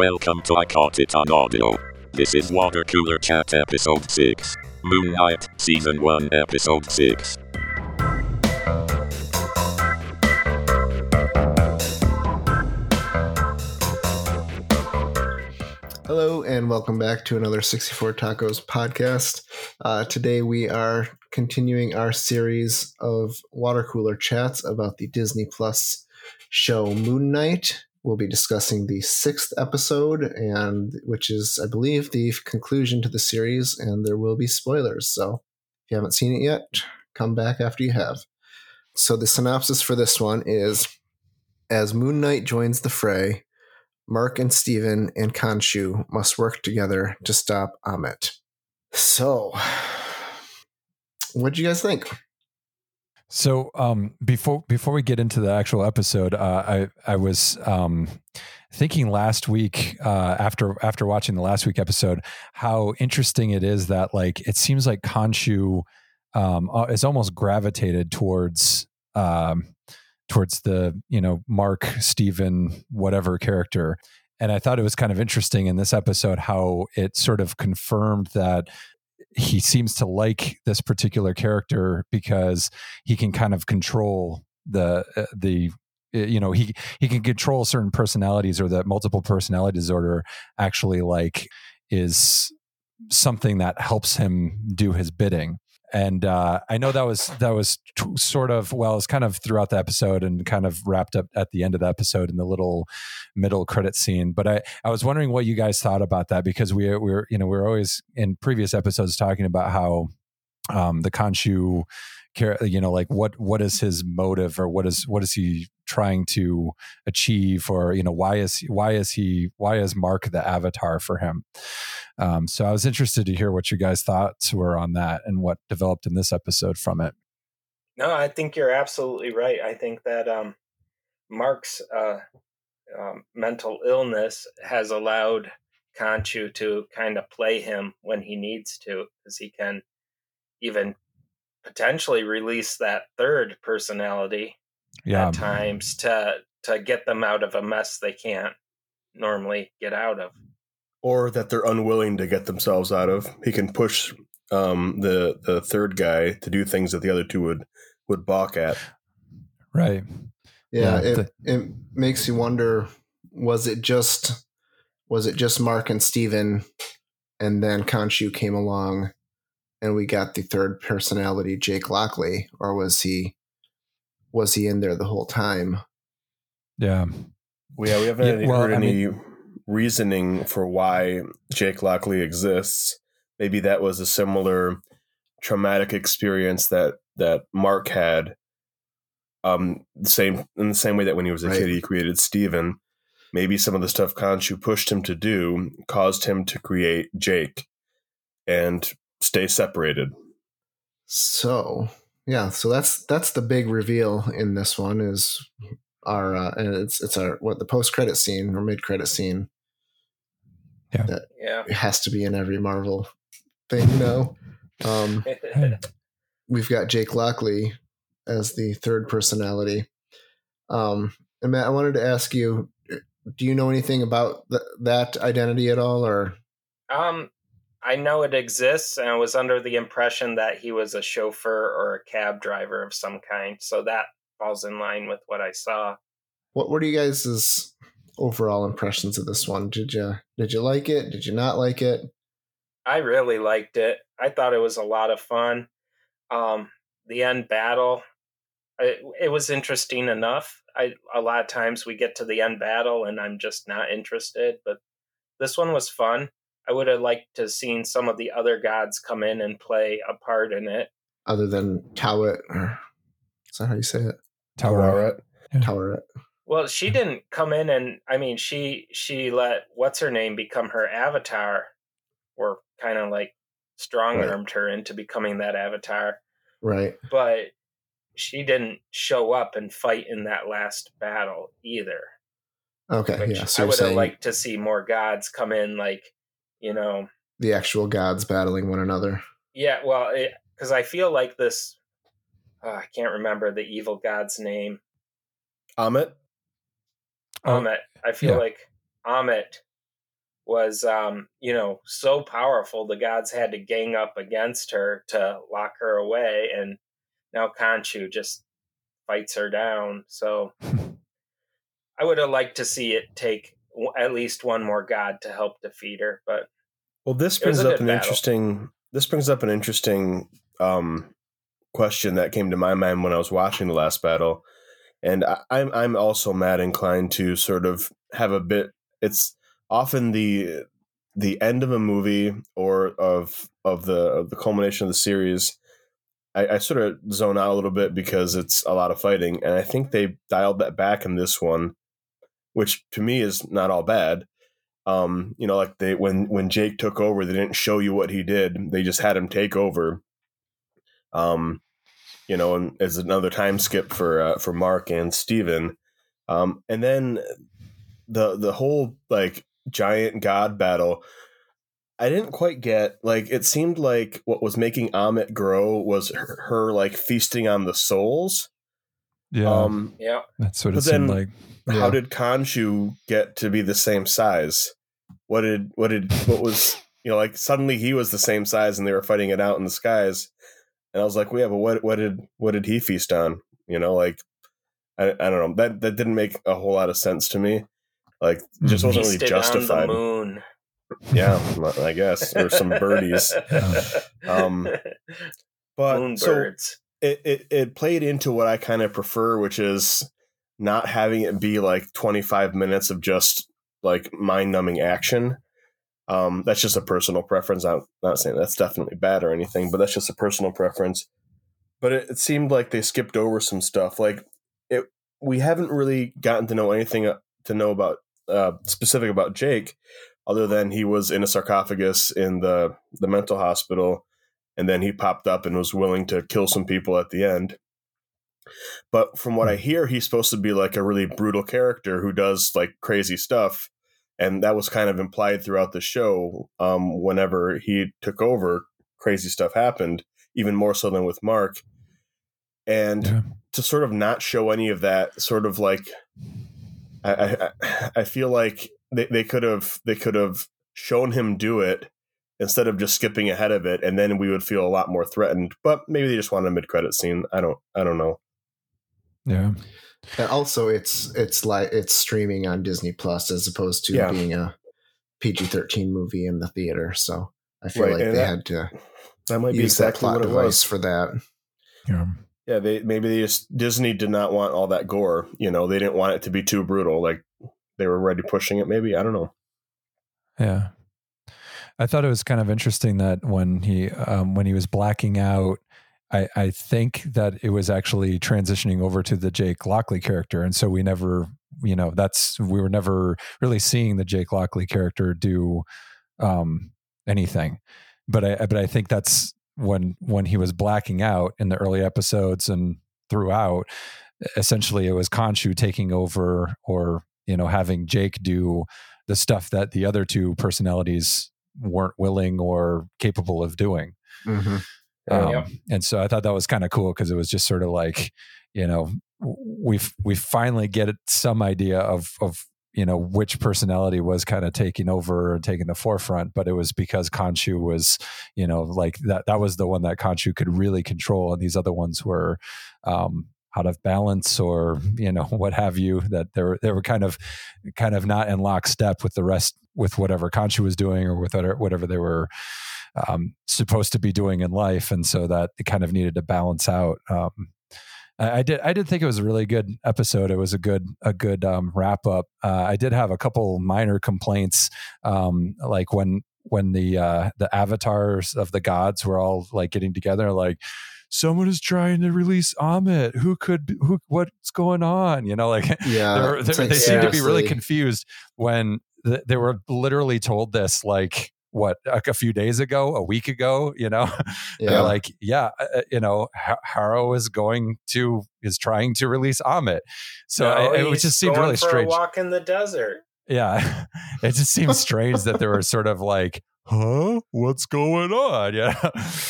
Welcome to I Caught It on Audio. This is Water Cooler Chat Episode 6. Moon Knight, Season 1, Episode 6. Hello, and welcome back to another 64 Tacos podcast. Uh, today, we are continuing our series of water cooler chats about the Disney Plus show Moon Knight. We'll be discussing the sixth episode, and which is, I believe, the conclusion to the series, and there will be spoilers. So, if you haven't seen it yet, come back after you have. So, the synopsis for this one is as Moon Knight joins the fray, Mark and Steven and Khonshu must work together to stop Ammit. So, what do you guys think? So um, before before we get into the actual episode, uh, I I was um, thinking last week uh, after after watching the last week episode how interesting it is that like it seems like Khonshu um, uh, is almost gravitated towards um, towards the you know Mark Steven whatever character. And I thought it was kind of interesting in this episode how it sort of confirmed that he seems to like this particular character because he can kind of control the uh, the you know he he can control certain personalities or that multiple personality disorder actually like is something that helps him do his bidding and uh, I know that was that was t- sort of well, it's kind of throughout the episode and kind of wrapped up at the end of the episode in the little middle credit scene. But I I was wondering what you guys thought about that because we we are you know we are always in previous episodes talking about how um, the Khonshu you know like what what is his motive or what is what is he trying to achieve or you know why is why is he why is mark the avatar for him? Um, so i was interested to hear what you guys thoughts were on that and what developed in this episode from it. No i think you're absolutely right. I think that um, mark's uh, um, mental illness has allowed Khonshu to kind of play him when he needs to because he can even potentially release that third personality yeah. at times to to get them out of a mess they can't normally get out of. Or that they're unwilling to get themselves out of. He can push um, the the third guy to do things that the other two would would balk at. Right. Yeah, yeah it, the- it makes you wonder was it just was it just mark and steven and then Khonshu came along and we got the third personality, Jake Lockley, or was he was he in there the whole time? Yeah. Well, yeah, we haven't yeah, well, heard I any mean, reasoning for why Jake Lockley exists. Maybe that was a similar traumatic experience that that Mark had. Um, the same in the same way that when he was a right. kid, he created Steven. Maybe some of the stuff Khonshu pushed him to do caused him to create Jake, and stay separated. So yeah, so that's that's the big reveal in this one is our uh, and it's it's our what the post credit scene or mid credit scene. Yeah, that yeah, it has to be in every Marvel thing now. Um, we've got Jake Lockley as the third personality. Um, and Matt, I wanted to ask you: Do you know anything about th- that identity at all, or? Um, I know it exists, and I was under the impression that he was a chauffeur or a cab driver of some kind. So that falls in line with what I saw. What were you guys' overall impressions of this one? Did you Did you like it? Did you not like it? I really liked it. I thought it was a lot of fun. Um, the end battle, it, it was interesting enough. I a lot of times we get to the end battle and I'm just not interested, but this one was fun. I would have liked to have seen some of the other gods come in and play a part in it. Other than Tawet, or is that how you say it? Taweret. Taweret. Well, she didn't come in and I mean she she let what's her name become her avatar or kind of like strong armed right. her into becoming that avatar. Right. But she didn't show up and fight in that last battle either. Okay, yeah. So I would have liked to see more gods come in like you know the actual gods battling one another yeah well because i feel like this oh, i can't remember the evil god's name ammit ammit i feel yeah. like ammit was, um, you know, so powerful. The gods had to gang up against her to lock her away, and now Khonshu just fights her down. So I would have liked to see it take at least one more god to help defeat her, but well, this brings up an battle. interesting. This brings up an interesting um, question that came to my mind when I was watching the last battle, and I, I'm I'm also mad inclined to sort of have a bit. It's often the the end of a movie or of of the of the culmination of the series. I, I sort of zone out a little bit because it's a lot of fighting, and I think they dialed that back in this one, which to me is not all bad. Um, you know, like they when when Jake took over, they didn't show you what he did; they just had him take over. Um, you know, and as another time skip for uh, for Mark and Steven. Um, and then the the whole like giant god battle I didn't quite get like it seemed like what was making Ammit grow was her, her like feasting on the souls. Yeah, um, yeah, that's what it seemed like. Yeah. How did Khonshu get to be the same size? What did what did what was you know like suddenly he was the same size and they were fighting it out in the skies, and I was like, well, yeah, but what what did what did he feast on? You know, like I, I don't know that that didn't make a whole lot of sense to me. Like just wasn't really justified. moon. Yeah, I guess, or some birdies. Um, but so it, it it played into what I kind of prefer, which is not having it be like 25 minutes of just like mind numbing action. Um, that's just a personal preference. I'm not saying that's definitely bad or anything, but that's just a personal preference. But it, it seemed like they skipped over some stuff. Like it, we haven't really gotten to know anything uh, to know about uh, specific about Jake, other than he was in a sarcophagus in the the mental hospital, and then he popped up and was willing to kill some people at the end. But from what I hmm. hear, he's supposed to be like a really brutal character who does like crazy stuff, and that was kind of implied throughout the show. Um, whenever he took over, crazy stuff happened, even more so than with Mark. And yeah. to sort of not show any of that, sort of like I, I, I feel like they, they could have they could have shown him do it instead of just skipping ahead of it, and then we would feel a lot more threatened. But maybe they just wanted a mid credit scene. I don't I don't know. Yeah. And also, it's it's like it's streaming on Disney Plus as opposed to yeah. being a PG thirteen movie in the theater. So I feel right. like and they that, had to that might be exactly that plot device for that. Yeah yeah, they maybe they just Disney did not want all that gore. You know, they didn't want it to be too brutal. Like they were already pushing it. Maybe I don't know. Yeah, I thought it was kind of interesting that when he um, when he was blacking out, I, I think that it was actually transitioning over to the Jake Lockley character, and so we never, you know, that's we were never really seeing the Jake Lockley character do um, anything. But I but I think that's when when he was blacking out in the early episodes and throughout essentially it was Khonshu taking over or you know having Jake do the stuff that the other two personalities weren't willing or capable of doing. Mm-hmm. Um, And so I thought that was kind of cool because it was just sort of like, you know, we've we finally get some idea of of you know which personality was kind of taking over and taking the forefront but it was because Khonshu was you know like that that was the one that Khonshu could really control and these other ones were um out of balance or you know what have you that they were they were kind of kind of not in lockstep with the rest with whatever Khonshu was doing or with whatever they were um, supposed to be doing in life and so that it kind of needed to balance out um, I did. I did think it was a really good episode. It was a good a good um, wrap up. Uh, I did have a couple minor complaints, um, like when when the uh, the avatars of the gods were all like getting together, like someone is trying to release Ammit. Who could? Who? What's going on? You know, like yeah, they, like, they seem to be really confused when th- they were literally told this like what like a few days ago, a week ago, you know, yeah. they're like, yeah, uh, uh you know, Harrow is going to is trying to release Ammit, so no, I, it just seemed really strange. walk in the desert. Yeah, it just seems strange that there were sort of like, huh, what's going on? Yeah,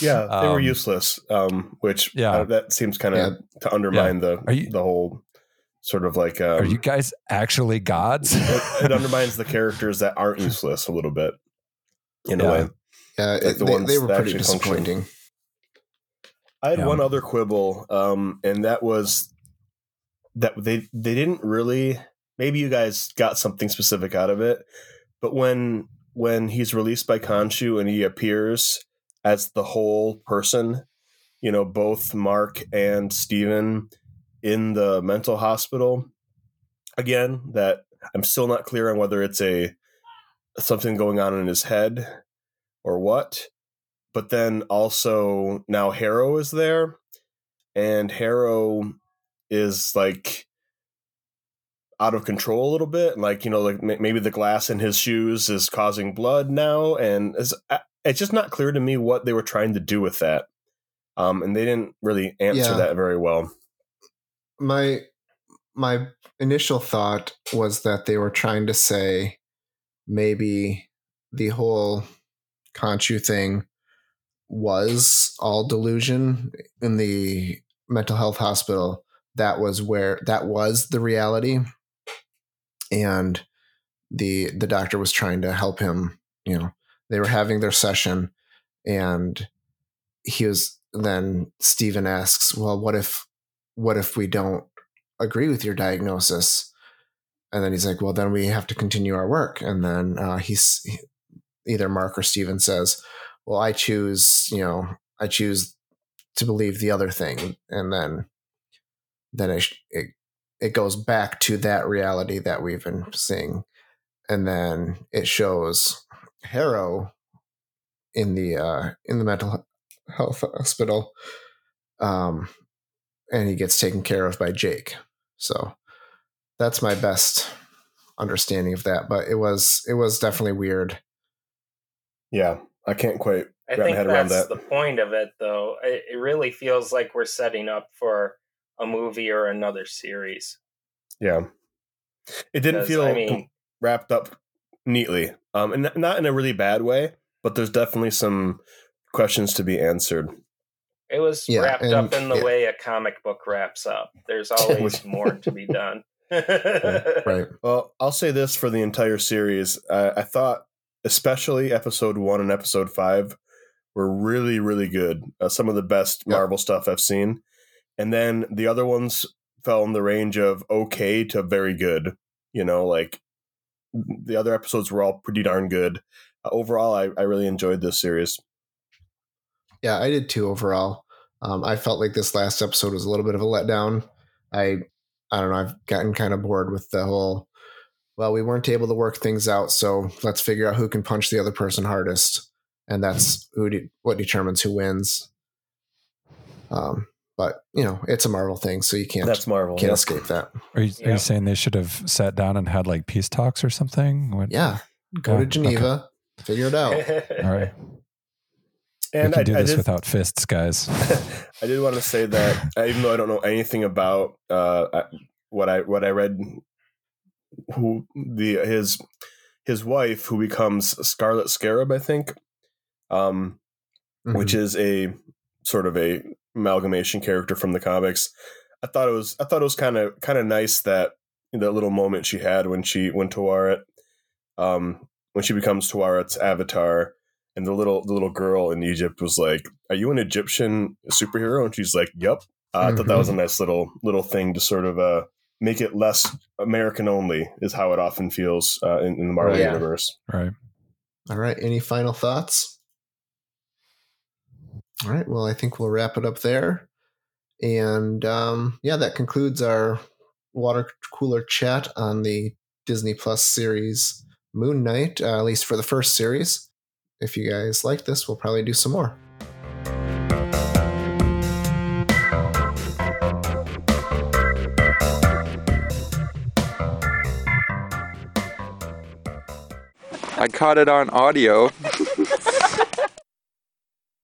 yeah, they um, were useless. Um, which yeah, uh, that seems kind of yeah. to undermine yeah. the you, the whole Sort of like um, are you guys actually gods? it, it, undermines the characters that aren't useless a little bit, in yeah. a way. Yeah, like the they, ones they were pretty disappointing. Function. I had yeah. one other quibble, um, and that was that they they didn't really. Maybe you guys got something specific out of it, but when when he's released by Khonshu and he appears as the whole person, you know, both Mark and Steven in the mental hospital. Again, that I'm still not clear on whether it's a something going on in his head or what. But then also now Harrow is there, and Harrow is like out of control a little bit and like you know like maybe the glass in his shoes is causing blood now and it's, it's just not clear to me what they were trying to do with that um and they didn't really answer yeah. that very well my my initial thought was that they were trying to say maybe the whole Khonshu thing was all delusion in the mental health hospital. That was where that was the reality, and the the doctor was trying to help him. You know, they were having their session, and he was. Then Steven asks, "Well, what if what if we don't agree with your diagnosis? And then he's like, well, then we have to continue our work. And then uh, he's either Mark or Steven says, well, I choose, you know, I choose to believe the other thing. And then, then it, it, it goes back to that reality that we've been seeing. And then it shows Harrow in the, uh, in the mental health hospital. Um, and he gets taken care of by Jake. So that's my best understanding of that. But it was it was definitely weird. Yeah, I can't quite wrap I think that's that. the point of it, though. It, it really feels like we're setting up for a movie or another series. Yeah, it didn't feel I mean, wrapped up neatly, um, and not in a really bad way. But there's definitely some questions to be answered. It was yeah, wrapped and, up in the yeah. way a comic book wraps up. There's always more to be done. right. Well, I'll say this for the entire series. Uh, I thought, especially episode one and episode five, were really, really good. Uh, some of the best yep. Marvel stuff I've seen. And then the other ones fell in the range of okay to very good. You know, like the other episodes were all pretty darn good. Uh, overall, I, I really enjoyed this series. Yeah, I did too overall. Um, I felt like this last episode was a little bit of a letdown. I I don't know, I've gotten kind of bored with the whole well, we weren't able to work things out, so let's figure out who can punch the other person hardest. And that's who de- what determines who wins. Um, but you know, it's a Marvel thing, so you can't that's Marvel can't escape that. Are you, are you saying they should have sat down and had like peace talks or something? What? Yeah, go to Geneva, okay. figure it out. All right. And we can I, do this did, without fists, guys. I did want to say that even though I don't know anything about uh, what I what I read, who the his his wife who becomes Scarlet Scarab, I think, um, mm-hmm. which is a sort of a amalgamation character from the comics. I thought it was I thought it was kind of kind of nice that that little moment she had when she when Taweret, um, when she becomes Taweret's avatar and the little the little girl in Egypt was like, "Are you an Egyptian superhero?" And she's like, "Yep." Uh, mm-hmm. I thought that was a mm-hmm. nice little little thing to sort of uh, make it less American only, is how it often feels uh, in, in, the Marvel yeah. universe. Right. All right. Any final thoughts? All right. Well, I think we'll wrap it up there. And um, yeah, that concludes our water cooler chat on the Disney Plus series Moon Knight, uh, at least for the first series if you guys like this, we'll probably do some more. I caught it on audio